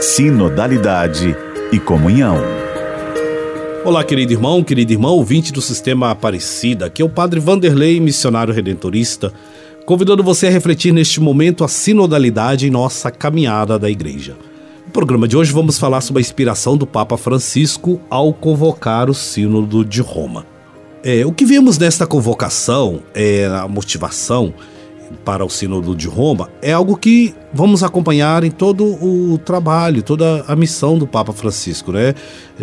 Sinodalidade e comunhão. Olá, querido irmão, querido irmão, ouvinte do Sistema Aparecida. Aqui é o Padre Vanderlei, missionário redentorista, convidando você a refletir neste momento a sinodalidade em nossa caminhada da igreja. No programa de hoje vamos falar sobre a inspiração do Papa Francisco ao convocar o Sínodo de Roma. É, o que vemos nesta convocação, é, a motivação, para o Sínodo de Roma é algo que vamos acompanhar em todo o trabalho, toda a missão do Papa Francisco, né?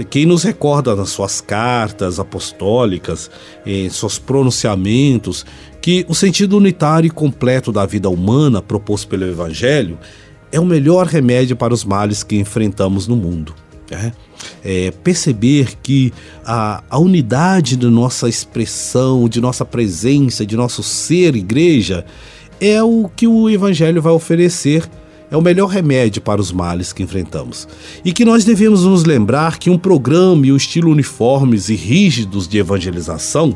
Quem nos recorda nas suas cartas apostólicas, em seus pronunciamentos, que o sentido unitário e completo da vida humana proposto pelo Evangelho é o melhor remédio para os males que enfrentamos no mundo. Né? É, perceber que a, a unidade de nossa expressão, de nossa presença, de nosso ser igreja, é o que o Evangelho vai oferecer, é o melhor remédio para os males que enfrentamos. E que nós devemos nos lembrar que um programa e um estilo uniformes e rígidos de evangelização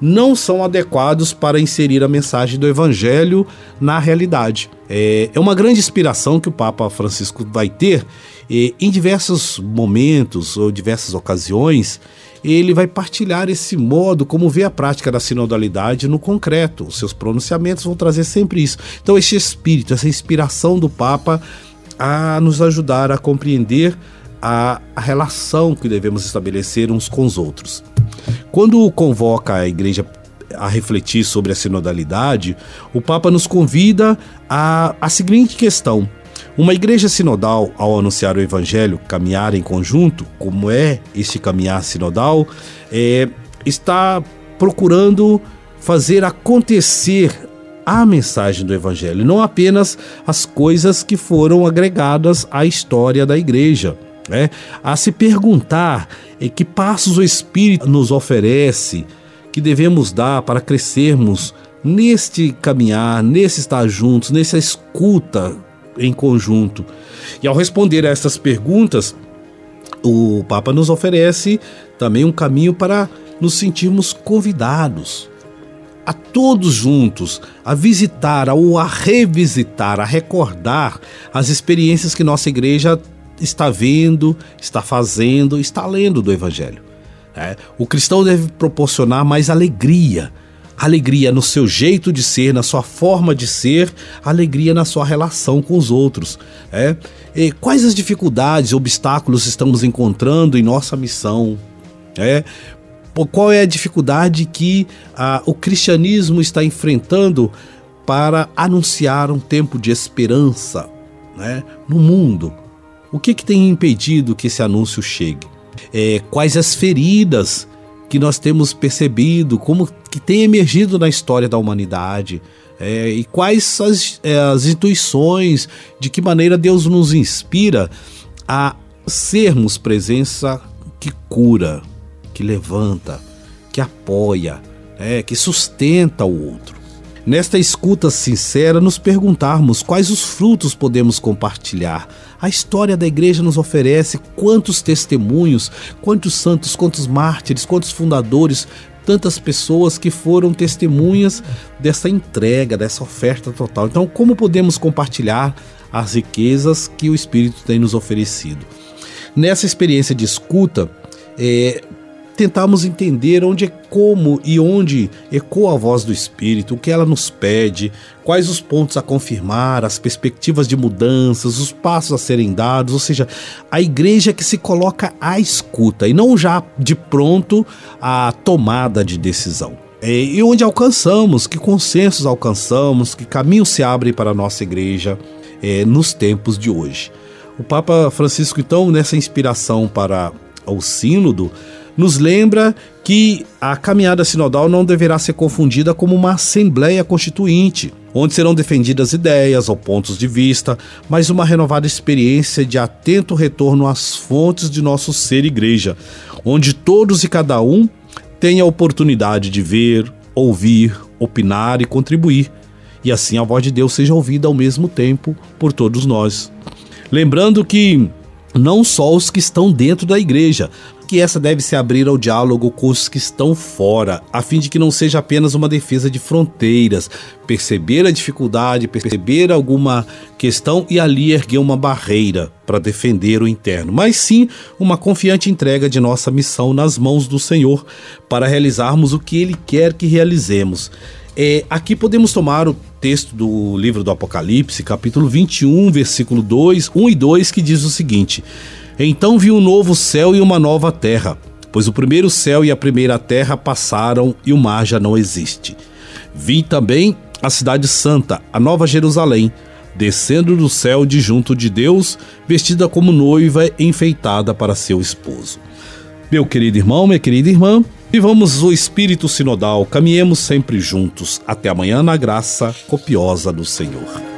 não são adequados para inserir a mensagem do Evangelho na realidade. É, é uma grande inspiração que o Papa Francisco vai ter em diversos momentos ou diversas ocasiões ele vai partilhar esse modo como vê a prática da sinodalidade no concreto. Os seus pronunciamentos vão trazer sempre isso. Então, esse espírito, essa inspiração do Papa a nos ajudar a compreender a, a relação que devemos estabelecer uns com os outros. Quando convoca a igreja a refletir sobre a sinodalidade, o Papa nos convida a, a seguinte questão: uma igreja sinodal, ao anunciar o evangelho, caminhar em conjunto, como é este caminhar sinodal, é, está procurando fazer acontecer a mensagem do evangelho, não apenas as coisas que foram agregadas à história da igreja. Né? A se perguntar em que passos o Espírito nos oferece que devemos dar para crescermos neste caminhar, nesse estar juntos, nessa escuta em conjunto. E ao responder a essas perguntas, o Papa nos oferece também um caminho para nos sentirmos convidados a todos juntos a visitar ou a revisitar, a recordar as experiências que nossa igreja está vendo, está fazendo, está lendo do Evangelho. É, o cristão deve proporcionar mais alegria, alegria no seu jeito de ser, na sua forma de ser, alegria na sua relação com os outros. É? E quais as dificuldades, obstáculos estamos encontrando em nossa missão? É? Qual é a dificuldade que ah, o cristianismo está enfrentando para anunciar um tempo de esperança né, no mundo? O que, que tem impedido que esse anúncio chegue? É, quais as feridas que nós temos percebido, como que tem emergido na história da humanidade, é, e quais as, é, as intuições, de que maneira Deus nos inspira a sermos presença que cura, que levanta, que apoia, é, que sustenta o outro nesta escuta sincera, nos perguntarmos quais os frutos podemos compartilhar. A história da igreja nos oferece quantos testemunhos, quantos santos, quantos mártires, quantos fundadores, tantas pessoas que foram testemunhas dessa entrega, dessa oferta total. Então, como podemos compartilhar as riquezas que o Espírito tem nos oferecido? Nessa experiência de escuta, é, tentarmos entender onde é como e onde ecoa a voz do Espírito, o que ela nos pede, quais os pontos a confirmar, as perspectivas de mudanças, os passos a serem dados, ou seja, a igreja que se coloca à escuta e não já de pronto a tomada de decisão. É, e onde alcançamos, que consensos alcançamos, que caminhos se abrem para a nossa igreja é, nos tempos de hoje. O Papa Francisco, então, nessa inspiração para o Sínodo, nos lembra que a caminhada sinodal não deverá ser confundida como uma assembleia constituinte, onde serão defendidas ideias ou pontos de vista, mas uma renovada experiência de atento retorno às fontes de nosso ser igreja, onde todos e cada um têm a oportunidade de ver, ouvir, opinar e contribuir, e assim a voz de Deus seja ouvida ao mesmo tempo por todos nós. Lembrando que não só os que estão dentro da igreja, que essa deve se abrir ao diálogo com os que estão fora, a fim de que não seja apenas uma defesa de fronteiras, perceber a dificuldade, perceber alguma questão e ali erguer uma barreira para defender o interno, mas sim uma confiante entrega de nossa missão nas mãos do Senhor para realizarmos o que Ele quer que realizemos. É, aqui podemos tomar o texto do livro do Apocalipse, capítulo 21, versículo 2, 1 e 2, que diz o seguinte: Então vi um novo céu e uma nova terra, pois o primeiro céu e a primeira terra passaram e o mar já não existe. Vi também a cidade santa, a nova Jerusalém, descendo do céu de junto de Deus, vestida como noiva enfeitada para seu esposo. Meu querido irmão, minha querida irmã, Vivamos o espírito sinodal, caminhemos sempre juntos. Até amanhã na graça copiosa do Senhor.